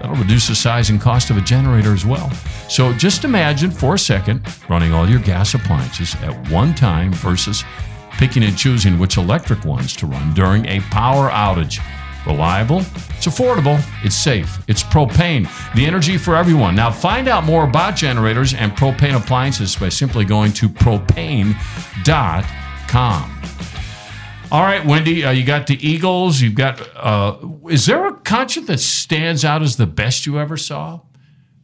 [SPEAKER 1] that'll reduce the size and cost of a generator as well. So just imagine for a second running all your gas appliances at one time versus picking and choosing which electric ones to run during a power outage. Reliable, it's affordable, it's safe, it's propane, the energy for everyone. Now, find out more about generators and propane appliances by simply going to propane.com. All right, Wendy, uh, you got the Eagles. You've got. Uh, is there a concert that stands out as the best you ever saw?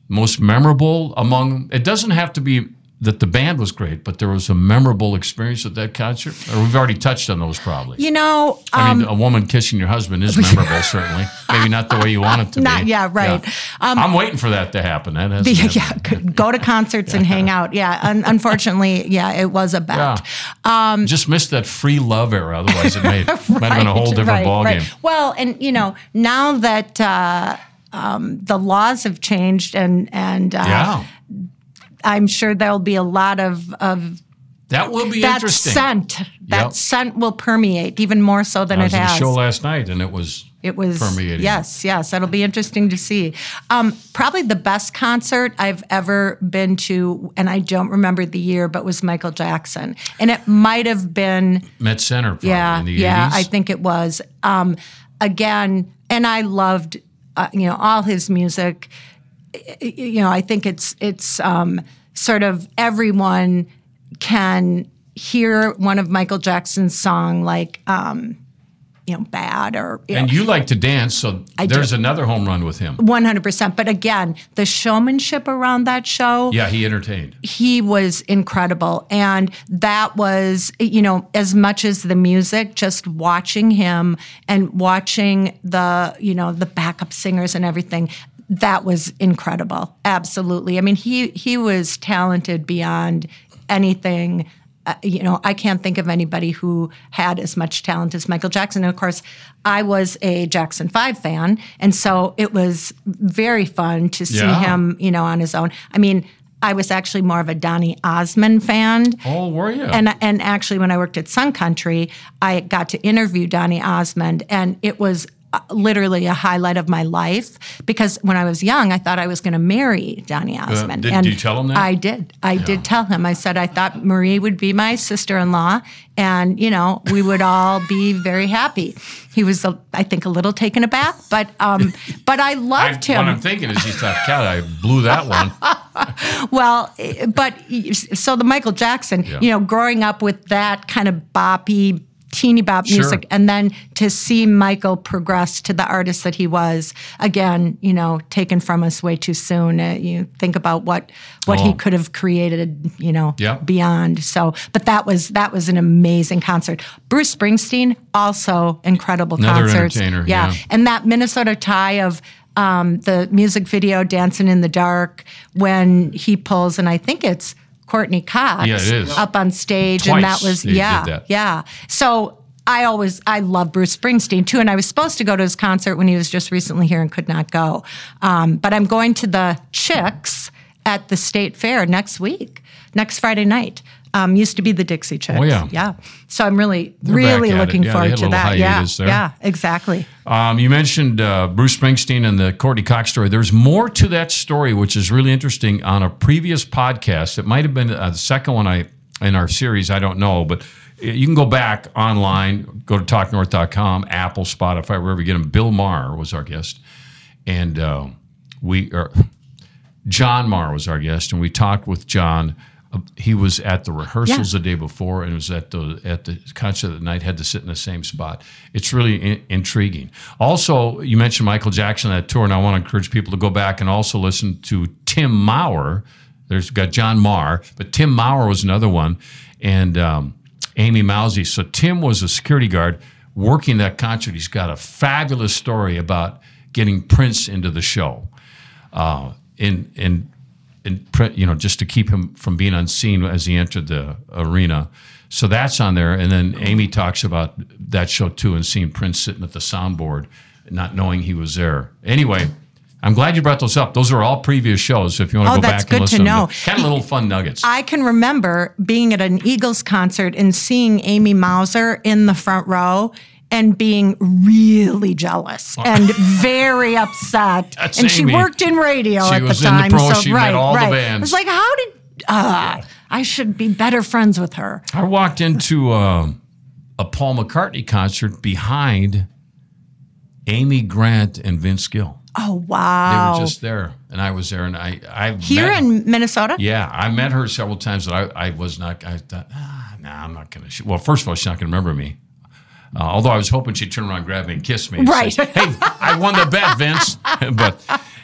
[SPEAKER 1] Most memorable among. It doesn't have to be that the band was great, but there was a memorable experience at that concert. Or we've already touched on those, probably.
[SPEAKER 2] You know,
[SPEAKER 1] I
[SPEAKER 2] um,
[SPEAKER 1] mean, a woman kissing your husband is memorable, certainly. Maybe not the way you want it to
[SPEAKER 2] Not-
[SPEAKER 1] be.
[SPEAKER 2] yeah, right. Um,
[SPEAKER 1] I'm waiting for that to happen. That hasn't
[SPEAKER 2] yeah, go to concerts and hang out. Yeah, un- unfortunately, yeah, it was a bet.
[SPEAKER 1] Yeah. Just missed that free love era. Otherwise, it may, might have been a whole different
[SPEAKER 2] right,
[SPEAKER 1] ballgame.
[SPEAKER 2] right. Well, and you know, now that uh, um, the laws have changed, and and uh,
[SPEAKER 1] Yeah.
[SPEAKER 2] I'm sure there'll be a lot of of
[SPEAKER 1] That will be
[SPEAKER 2] that
[SPEAKER 1] interesting.
[SPEAKER 2] scent. That
[SPEAKER 1] Yep.
[SPEAKER 2] scent will permeate even more so than
[SPEAKER 1] I
[SPEAKER 2] it
[SPEAKER 1] was at
[SPEAKER 2] has.
[SPEAKER 1] the show last night, and it was
[SPEAKER 2] It was
[SPEAKER 1] permeating.
[SPEAKER 2] Yes, yes, that'll be interesting to see. Um, probably the best concert I've ever been to, and I don't remember the year, but was Michael Jackson, and it might have been
[SPEAKER 1] Met Center. Probably,
[SPEAKER 2] yeah,
[SPEAKER 1] in the
[SPEAKER 2] yeah,
[SPEAKER 1] 80s.
[SPEAKER 2] I think it was. Um, again, and I loved, uh, you know, all his music. You know, I think it's it's um, sort of everyone can hear one of Michael Jackson's song like. Um, you know bad or
[SPEAKER 1] And
[SPEAKER 2] know,
[SPEAKER 1] you like to dance, so
[SPEAKER 2] I
[SPEAKER 1] there's
[SPEAKER 2] do.
[SPEAKER 1] another home run with him.
[SPEAKER 2] 100%. But again, the showmanship around that show,
[SPEAKER 1] Yeah, he entertained.
[SPEAKER 2] he was incredible. And that was, you know, as much as the music, just watching him and watching the, you know, the backup singers and everything. That was incredible. Absolutely. I mean, he he was talented beyond anything uh, you know, I can't think of anybody who had as much talent as Michael Jackson. And of course, I was a Jackson 5 fan. And so it was very fun to see
[SPEAKER 1] Yeah.
[SPEAKER 2] him, you know, on his own. I mean, I was actually more of a Donny Osmond fan.
[SPEAKER 1] Oh, were you?
[SPEAKER 2] And and actually, when I worked at Sun Country, I got to interview Donny Osmond, and it was literally a highlight of my life because when I was young, I thought I was going to marry Donny Osmond.
[SPEAKER 1] Uh, did-
[SPEAKER 2] and
[SPEAKER 1] did you tell him that?
[SPEAKER 2] I did. I did tell him. I said I thought Marie would be my sister-in-law, and you know we would all be very happy. He was, a, I think, a little taken aback, but um, but I
[SPEAKER 1] I,
[SPEAKER 2] loved him.
[SPEAKER 1] what I'm thinking is he thought, God, I blew that one.
[SPEAKER 2] Well, eh, but so the Michael Jackson,
[SPEAKER 1] Yeah.
[SPEAKER 2] you know, growing up with that kind of boppy, teeny bop
[SPEAKER 1] Sure.
[SPEAKER 2] music, and then to see Michael progress to the artist that he was, again, you know, taken from us way too soon. Uh, you think about what what
[SPEAKER 1] Oh.
[SPEAKER 2] he could have created, you know,
[SPEAKER 1] Yeah.
[SPEAKER 2] beyond. So, but that was that was an amazing concert. Bruce Springsteen, also incredible
[SPEAKER 1] Another
[SPEAKER 2] concerts.
[SPEAKER 1] entertainer, yeah.
[SPEAKER 2] and that Minnesota tie of um, the music video "Dancing in the Dark" when he pulls, and I think it's Courteney Cox
[SPEAKER 1] Yeah, it is.
[SPEAKER 2] up on stage,
[SPEAKER 1] Twice
[SPEAKER 2] and that was yeah,
[SPEAKER 1] that.
[SPEAKER 2] yeah. So. I always I love Bruce Springsteen too, and I was supposed to go to his concert when he was just recently here and could not go. Um, but I'm going to the Chicks at the State Fair next week, next Friday night. Um, used to be the Dixie Chicks.
[SPEAKER 1] Oh, yeah.
[SPEAKER 2] yeah. So I'm really,
[SPEAKER 1] back
[SPEAKER 2] really looking
[SPEAKER 1] Yeah,
[SPEAKER 2] forward to that. Yeah,
[SPEAKER 1] there.
[SPEAKER 2] yeah, exactly.
[SPEAKER 1] Um, you mentioned uh, Bruce Springsteen and the Courteney Cox story. There's more to that story, which is really interesting. On a previous podcast, it might have been uh, the second one I in our series. I don't know, but you can go back online, go to talknorth.com, Apple, Spotify, wherever you get them. Bill Maher was our guest, and uh, we are. John Marr was our guest, and we talked with John. Uh, He was at the rehearsals the day before, and was at the at the concert that night. Had to sit in the same spot. It's really in, intriguing. Also, you mentioned Michael Jackson that tour, and I want to encourage people to go back and also listen to Tim Maurer. There's got John Marr, but Tim Maurer was another one, and um, Amy Mousy. So Tim was a security guard working that concert. He's got a fabulous story about getting Prince into the show uh, in in in you know just to keep him from being unseen as he entered the arena. So that's on there, and then Amy talks about that show too, and seeing Prince sitting at the soundboard, not knowing he was there. Anyway. I'm glad you brought those up. Those are all previous shows. If you want to
[SPEAKER 2] Oh,
[SPEAKER 1] go back and
[SPEAKER 2] good to
[SPEAKER 1] listen,
[SPEAKER 2] know.
[SPEAKER 1] kind of little fun nuggets.
[SPEAKER 2] I can remember being at an Eagles concert and seeing Amy Mauser in the front row and being really jealous and very upset.
[SPEAKER 1] That's
[SPEAKER 2] and she worked in radio
[SPEAKER 1] She
[SPEAKER 2] at the
[SPEAKER 1] in the
[SPEAKER 2] time.
[SPEAKER 1] pro,
[SPEAKER 2] so right,
[SPEAKER 1] the
[SPEAKER 2] right.
[SPEAKER 1] bands.
[SPEAKER 2] It was like, how did uh, I should be better friends with her?
[SPEAKER 1] I walked into uh, a Paul McCartney concert behind Amy Grant and Vince Gill.
[SPEAKER 2] Oh wow!
[SPEAKER 1] They were just there, and I was there, and I I
[SPEAKER 2] Here
[SPEAKER 1] met,
[SPEAKER 2] in Minnesota.
[SPEAKER 1] yeah, I met her several times, and I I was not. I thought, ah, nah, I'm not gonna. Well, first of all, she's not gonna remember me. Uh, although I was hoping she'd turn around, grab me, and kiss me. and
[SPEAKER 2] Right.
[SPEAKER 1] say, hey, I won the bet, Vince. but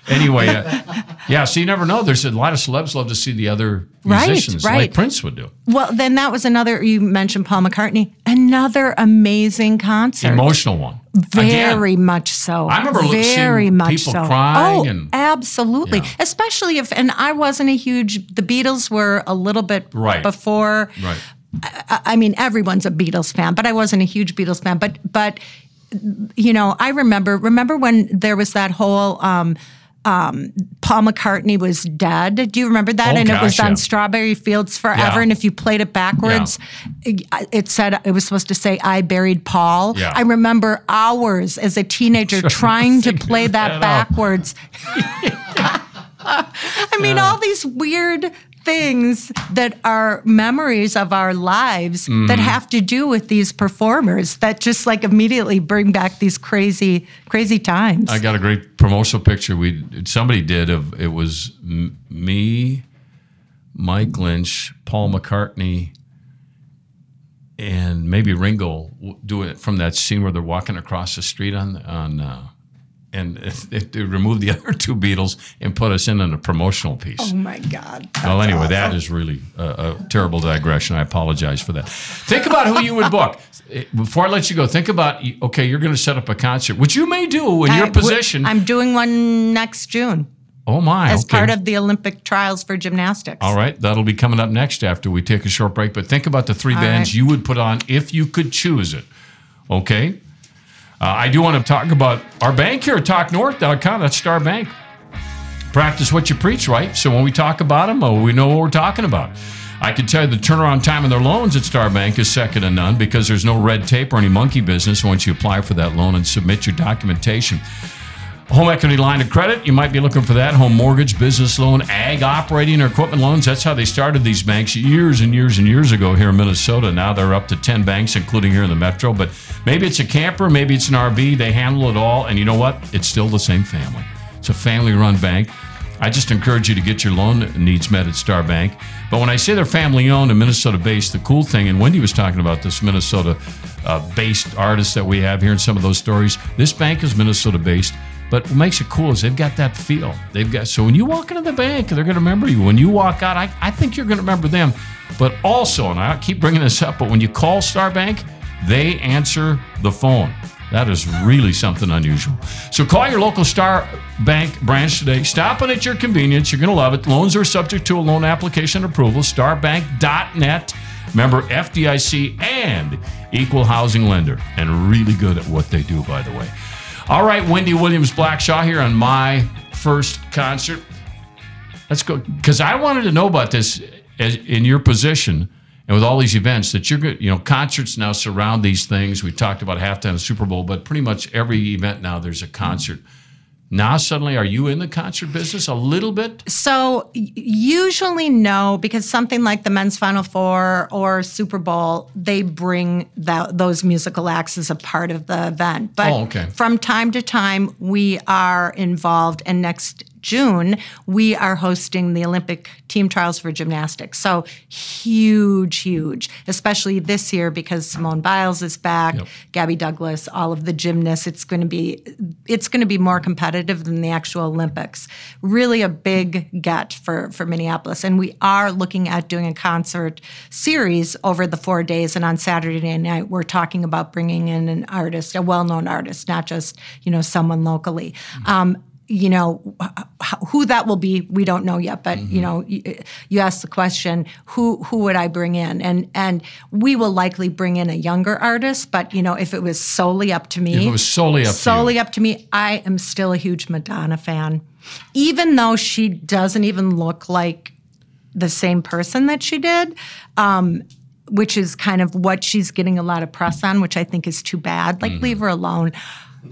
[SPEAKER 1] anyway, uh, yeah. So you never know. There's a lot of celebs love to see the other musicians,
[SPEAKER 2] right.
[SPEAKER 1] like Prince would do.
[SPEAKER 2] Well, then that was another. You mentioned Paul McCartney. Another amazing concert.
[SPEAKER 1] Emotional one.
[SPEAKER 2] Very
[SPEAKER 1] Again,
[SPEAKER 2] much so.
[SPEAKER 1] I remember
[SPEAKER 2] very
[SPEAKER 1] seeing
[SPEAKER 2] much
[SPEAKER 1] people
[SPEAKER 2] so.
[SPEAKER 1] crying
[SPEAKER 2] oh,
[SPEAKER 1] and-
[SPEAKER 2] absolutely.
[SPEAKER 1] Yeah.
[SPEAKER 2] Especially if, and I wasn't a huge. The Beatles were a little bit
[SPEAKER 1] Right.
[SPEAKER 2] before.
[SPEAKER 1] right.
[SPEAKER 2] I, I mean, everyone's a Beatles fan, but I wasn't a huge Beatles fan. But but you know, I remember remember when there was that whole. Um, um, Paul McCartney was dead. Do you remember that?
[SPEAKER 1] Oh,
[SPEAKER 2] and it was
[SPEAKER 1] gosh,
[SPEAKER 2] on
[SPEAKER 1] yeah.
[SPEAKER 2] Strawberry Fields Forever.
[SPEAKER 1] Yeah.
[SPEAKER 2] And if you played it backwards, it, it said it was supposed to say "I buried Paul."
[SPEAKER 1] Yeah.
[SPEAKER 2] I remember hours as a teenager trying to play that
[SPEAKER 1] that
[SPEAKER 2] backwards. I mean, all these weird things that are memories of our lives
[SPEAKER 1] Mm-hmm.
[SPEAKER 2] that have to do with these performers that just like immediately bring back these crazy, crazy times.
[SPEAKER 1] I got a great promotional picture we somebody did of it was m- me, Mike Lynch, Paul McCartney, and maybe Ringo w- do it from that scene where they're walking across the street on on. Uh, and they, they removed the other two Beatles and put us in on a promotional piece.
[SPEAKER 2] Oh my God.
[SPEAKER 1] Well, anyway, that is really a, a terrible digression. I apologize for that. Think about who you would book. Eh, before I let you go, think about okay, you're going to set up a concert, which you may do in your position.
[SPEAKER 2] I'm doing one next June
[SPEAKER 1] oh my!
[SPEAKER 2] as
[SPEAKER 1] okay.
[SPEAKER 2] part of the Olympic trials for gymnastics.
[SPEAKER 1] All right, that'll be coming up next after we take a short break. But think about the three bands
[SPEAKER 2] right.
[SPEAKER 1] you would put on if you could choose it. Okay. Uh, I do want to talk about our bank here TalkNorth.com. That's Star Bank. Practice what you preach, right? So when we talk about them, oh, we know what we're talking about. I can tell you the turnaround time on their loans at Star Bank is second to none because there's no red tape or any monkey business once you apply for that loan and submit your documentation. Home equity line of credit, you might be looking for that. Home mortgage, business loan, ag operating or equipment loans. That's how they started these banks years and years and years ago here in Minnesota. Now they're up to 10 banks, including here in the metro. But maybe it's a camper, maybe it's an RV. They handle it all. And you know what? It's still the same family. It's a family run bank. I just encourage you to get your loan needs met at Star Bank. But when I say they're family owned and Minnesota based, the cool thing, and Wendy was talking about this Minnesota uh, based artists that we have here in some of those stories, this bank is Minnesota based. But what makes it cool is they've got that feel. They've got so when you walk into the bank, they're going to remember you. When you walk out, I, I think you're going to remember them. But also, and I keep bringing this up, but when you call Star Bank, they answer the phone. That is really something unusual. So call your local Star Bank branch today. Stop in at your convenience. You're going to love it. Loans are subject to a loan application approval. Starbank.net. Member FDIC and equal housing lender, and really good at what they do, by the way. All right, Wendy Williams Blackshaw here on my first concert. Let's go because I wanted to know about this as, in your position and with all these events that you're good. You know, concerts now surround these things. We talked about halftime Super Bowl, but pretty much every event now there's a concert. Now suddenly, are you in the concert business a little bit?
[SPEAKER 2] So usually no, because something like the men's Final Four or Super Bowl, they bring that, those musical acts as a part of the event. But
[SPEAKER 1] Oh, okay.
[SPEAKER 2] from time to time, we are involved. And next June, we are hosting the Olympic team trials for gymnastics. So huge, huge, especially this year because Simone Biles is back,
[SPEAKER 1] Yep.
[SPEAKER 2] Gabby Douglas, all of the gymnasts. It's going to be it's going to be more competitive than the actual Olympics. Really a big get for for Minneapolis, and we are looking at doing a concert series over the four days. And on Saturday night, we're talking about bringing in an artist, a well-known artist, not just you know someone locally. Um, you know who that will be we don't know yet but you know you, you asked the question who who would i bring in? And and we will likely bring in a younger artist but you know if it was solely up to me
[SPEAKER 1] If it was solely up to
[SPEAKER 2] solely up to me i am still a huge madonna fan. Even though she doesn't even look like the same person that she did um, which is kind of what she's getting a lot of press on which i think is too bad like leave her alone.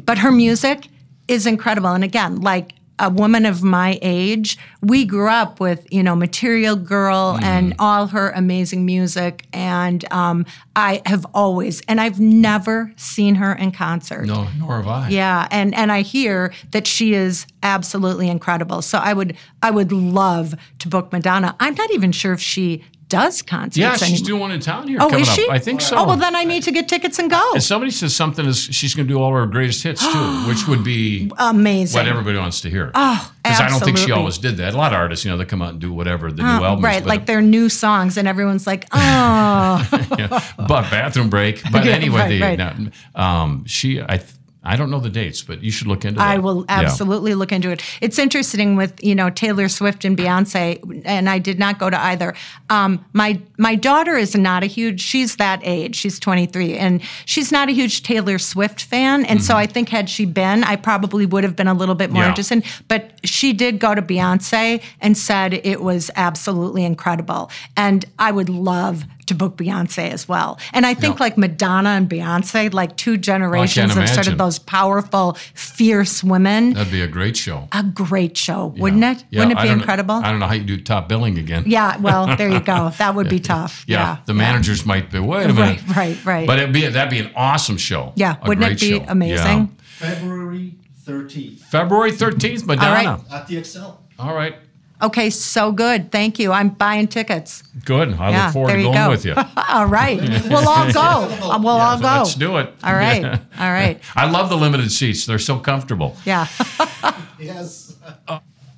[SPEAKER 2] But her music is incredible and again like a woman of my age we grew up with you know material girl and all her amazing music and um, i have always and i've never seen her in concert
[SPEAKER 1] No, nor have I.
[SPEAKER 2] yeah, and and I hear that she is absolutely incredible. So I would I would love to book Madonna. I'm not even sure if she does concerts
[SPEAKER 1] Yeah, she's
[SPEAKER 2] anymore.
[SPEAKER 1] doing one in town here
[SPEAKER 2] oh, is she?
[SPEAKER 1] up. I think so.
[SPEAKER 2] Oh, well, then I need to get tickets and go.
[SPEAKER 1] And somebody says something is she's going to do all her greatest hits too, which would be
[SPEAKER 2] Amazing.
[SPEAKER 1] what everybody wants to hear.
[SPEAKER 2] Oh,
[SPEAKER 1] Because I don't think she always did that. A lot of artists, you know, they come out and do whatever the new album,
[SPEAKER 2] right, like their new songs, and everyone's like, "Oh,
[SPEAKER 1] yeah, but bathroom break. But
[SPEAKER 2] Yeah,
[SPEAKER 1] anyway,
[SPEAKER 2] right,
[SPEAKER 1] the,
[SPEAKER 2] right.
[SPEAKER 1] no, um, she I. th- I don't know the dates, but you should look into that.
[SPEAKER 2] I will
[SPEAKER 1] Yeah.
[SPEAKER 2] absolutely look into it. It's interesting with you know Taylor Swift and Beyonce, and I did not go to either. Um, my my daughter is not a huge. She's that age. She's 23, and she's not a huge Taylor Swift fan. And so I think had she been, I probably would have been a little bit more
[SPEAKER 1] Mm-hmm. Yeah.
[SPEAKER 2] interested. But she did go to Beyonce and said it was absolutely incredible, and I would love to book Beyonce as well. And I think
[SPEAKER 1] Yeah.
[SPEAKER 2] like Madonna and Beyonce, like two generations of sort of those powerful, fierce women.
[SPEAKER 1] That'd be a great show.
[SPEAKER 2] A great show, wouldn't it?
[SPEAKER 1] Yeah,
[SPEAKER 2] wouldn't it
[SPEAKER 1] I
[SPEAKER 2] be
[SPEAKER 1] don't know-
[SPEAKER 2] incredible?
[SPEAKER 1] I don't know how you do top billing again.
[SPEAKER 2] yeah, well, there you go. That would be tough.
[SPEAKER 1] Yeah,
[SPEAKER 2] Yeah.
[SPEAKER 1] the
[SPEAKER 2] yeah.
[SPEAKER 1] managers might be. Wait a minute.
[SPEAKER 2] Right, right, right.
[SPEAKER 1] But it'd be that'd be an awesome show.
[SPEAKER 2] Yeah,
[SPEAKER 1] A
[SPEAKER 2] wouldn't
[SPEAKER 1] great
[SPEAKER 2] it be
[SPEAKER 1] show.
[SPEAKER 2] amazing?
[SPEAKER 1] Yeah.
[SPEAKER 3] February 13th
[SPEAKER 1] February thirteenth, Madonna.
[SPEAKER 2] right.
[SPEAKER 3] at the Xcel.
[SPEAKER 1] All right.
[SPEAKER 2] Okay, so good. Thank you. I'm buying tickets.
[SPEAKER 1] Good. I
[SPEAKER 2] Yeah,
[SPEAKER 1] look forward
[SPEAKER 2] there
[SPEAKER 1] to
[SPEAKER 2] you
[SPEAKER 1] going
[SPEAKER 2] go.
[SPEAKER 1] with you.
[SPEAKER 2] all right. We'll all go. Uh, We'll all go.
[SPEAKER 1] Let's do it.
[SPEAKER 2] All right. All right.
[SPEAKER 1] I love the limited seats. They're so comfortable.
[SPEAKER 2] Yeah.
[SPEAKER 3] Yes.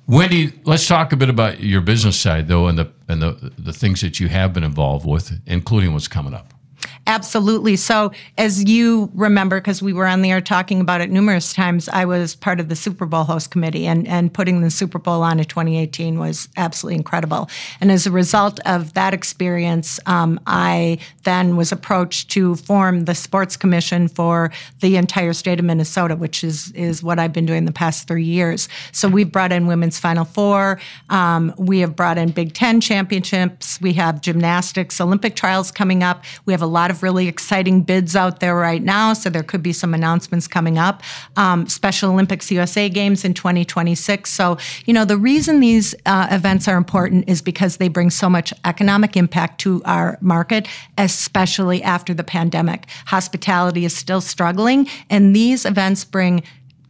[SPEAKER 1] Wendy, let's talk a bit about your business side though and the and the the things that you have been involved with, including what's coming up.
[SPEAKER 2] Absolutely. So, as you remember, because we were on the air talking about it numerous times, I was part of the Super Bowl host committee, and, and putting the Super Bowl on in 2018 was absolutely incredible. And as a result of that experience, um, I then was approached to form the Sports Commission for the entire state of Minnesota, which is, is what I've been doing the past three years. So, we've brought in Women's Final Four, um, we have brought in Big Ten championships, we have gymnastics, Olympic trials coming up. We have a lot of really exciting bids out there right now, so there could be some announcements coming up. Um, Special Olympics USA Games in 2026. So, you know, the reason these uh, events are important is because they bring so much economic impact to our market, especially after the pandemic. Hospitality is still struggling, and these events bring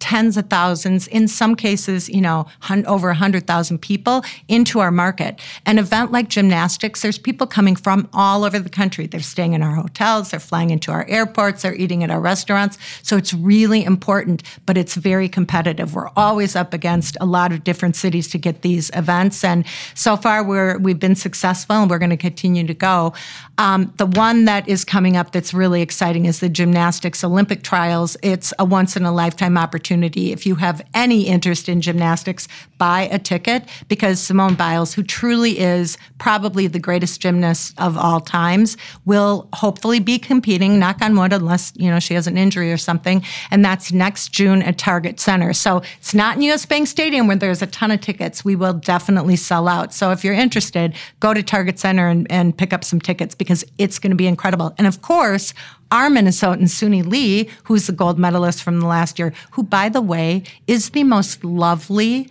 [SPEAKER 2] tens of thousands, in some cases, you know, hun- over 100,000 people into our market. An event like gymnastics, there's people coming from all over the country. They're staying in our hotels, they're flying into our airports, they're eating at our restaurants. So it's really important, but it's very competitive. We're always up against a lot of different cities to get these events. And so far, we're, we've been successful and we're going to continue to go. Um, the one that is coming up that's really exciting is the gymnastics Olympic trials. It's a once in a lifetime opportunity. If you have any interest in gymnastics, buy a ticket because Simone Biles, who truly is probably the greatest gymnast of all times, will hopefully be competing, knock on wood, unless, you know, she has an injury or something. And that's next June at Target Center. So it's not in US Bank Stadium where there's a ton of tickets. We will definitely sell out. So if you're interested, go to Target Center and, and pick up some tickets because it's going to be incredible. And of course, our Minnesotan Suni Lee, who's the gold medalist from the last year, who, by the way, is the most lovely,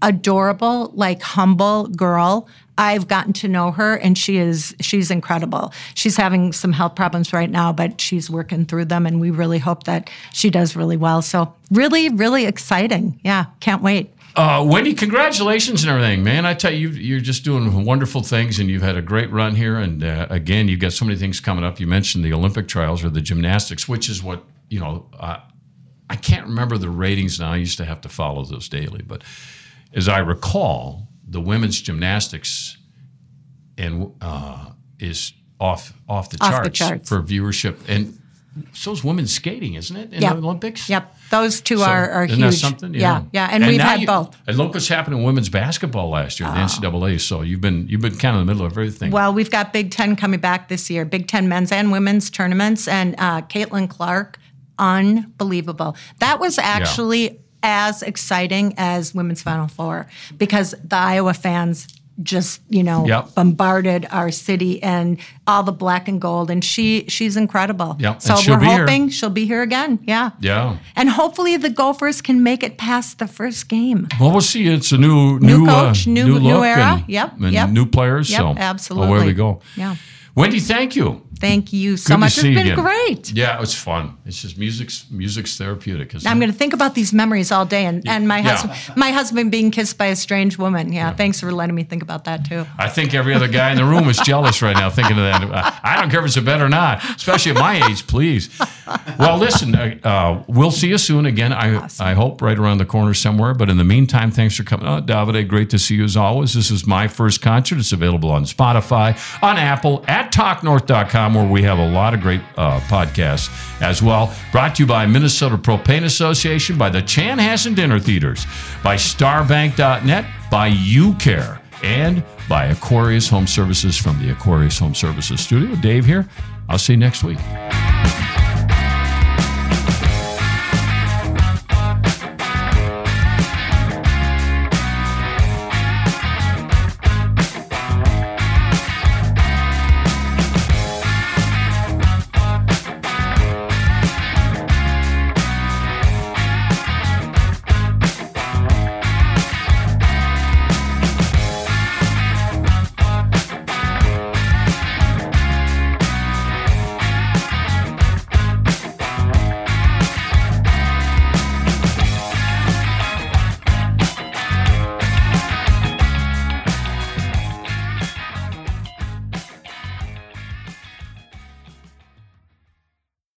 [SPEAKER 2] adorable, like humble girl. I've gotten to know her and she is she's incredible. She's having some health problems right now, but she's working through them and we really hope that she does really well. So really, really exciting. Yeah, can't wait.
[SPEAKER 1] Uh, Wendy, congratulations and everything, man. I tell you, you're just doing wonderful things, and you've had a great run here. And uh, again, you've got so many things coming up. You mentioned the Olympic trials or the gymnastics, which is what you know. Uh, I can't remember the ratings now. I used to have to follow those daily, but as I recall, the women's gymnastics and uh, is off off the,
[SPEAKER 2] Off
[SPEAKER 1] charts
[SPEAKER 2] the charts.
[SPEAKER 1] for viewership, and so is women's skating, isn't it? In
[SPEAKER 2] Yep.
[SPEAKER 1] the Olympics.
[SPEAKER 2] Yep. Those two
[SPEAKER 1] So,
[SPEAKER 2] are, are
[SPEAKER 1] isn't
[SPEAKER 2] huge.
[SPEAKER 1] that something?
[SPEAKER 2] Yeah. yeah. And, we've had
[SPEAKER 1] you-
[SPEAKER 2] both.
[SPEAKER 1] And look what's happened in women's basketball last year, the NCAA. So you've been you've been kind of in the middle of everything.
[SPEAKER 2] Well, we've got Big Ten coming back this year, Big Ten men's and women's tournaments, and uh, Caitlin Clark, unbelievable. That was actually as exciting as women's Final Four because the Iowa fans just you know
[SPEAKER 1] Yep.
[SPEAKER 2] bombarded our city and all the black and gold and she she's incredible
[SPEAKER 1] Yep,
[SPEAKER 2] so we're
[SPEAKER 1] be here.
[SPEAKER 2] hoping she'll be here again yeah
[SPEAKER 1] yeah.
[SPEAKER 2] and hopefully the gophers can make it past the first game
[SPEAKER 1] Well, we'll see. It's a new
[SPEAKER 2] New
[SPEAKER 1] new
[SPEAKER 2] coach,
[SPEAKER 1] uh,
[SPEAKER 2] new-
[SPEAKER 1] new,
[SPEAKER 2] new
[SPEAKER 1] look
[SPEAKER 2] era.
[SPEAKER 1] and,
[SPEAKER 2] Yep,
[SPEAKER 1] and
[SPEAKER 2] yep.
[SPEAKER 1] new players.
[SPEAKER 2] Yep,
[SPEAKER 1] so
[SPEAKER 2] absolutely.
[SPEAKER 1] away we go.
[SPEAKER 2] Yeah.
[SPEAKER 1] Wendy, thank you.
[SPEAKER 2] thank you so
[SPEAKER 1] Good
[SPEAKER 2] much it's been
[SPEAKER 1] again.
[SPEAKER 2] great
[SPEAKER 1] Yeah, it's fun. It's just music's music's therapeutic.
[SPEAKER 2] I'm
[SPEAKER 1] it?
[SPEAKER 2] going to think about these memories all day, and, and my
[SPEAKER 1] Yeah.
[SPEAKER 2] husband, my husband being kissed by a strange woman. Yeah, thanks for letting me think about that too.
[SPEAKER 1] I think every other guy in the room is jealous right now, thinking of that. I- I don't care if it's a bet or not, especially at my age. Please. Well, listen, uh, uh, we'll see you soon again. I I hope right around the corner somewhere. But in the meantime, thanks for coming. Oh, Davide, great to see you as always. This is my first concert. It's available on Spotify, on Apple, at TalkNorth.com, where we have a lot of great uh, podcasts as well. Brought to you by Minnesota Propane Association, by the Chan Chanhassen Dinner Theaters, by StarBank.net, by UCare, and by Aquarius Home Services from the Aquarius Home Services Studio. Dave here. I'll see you next week.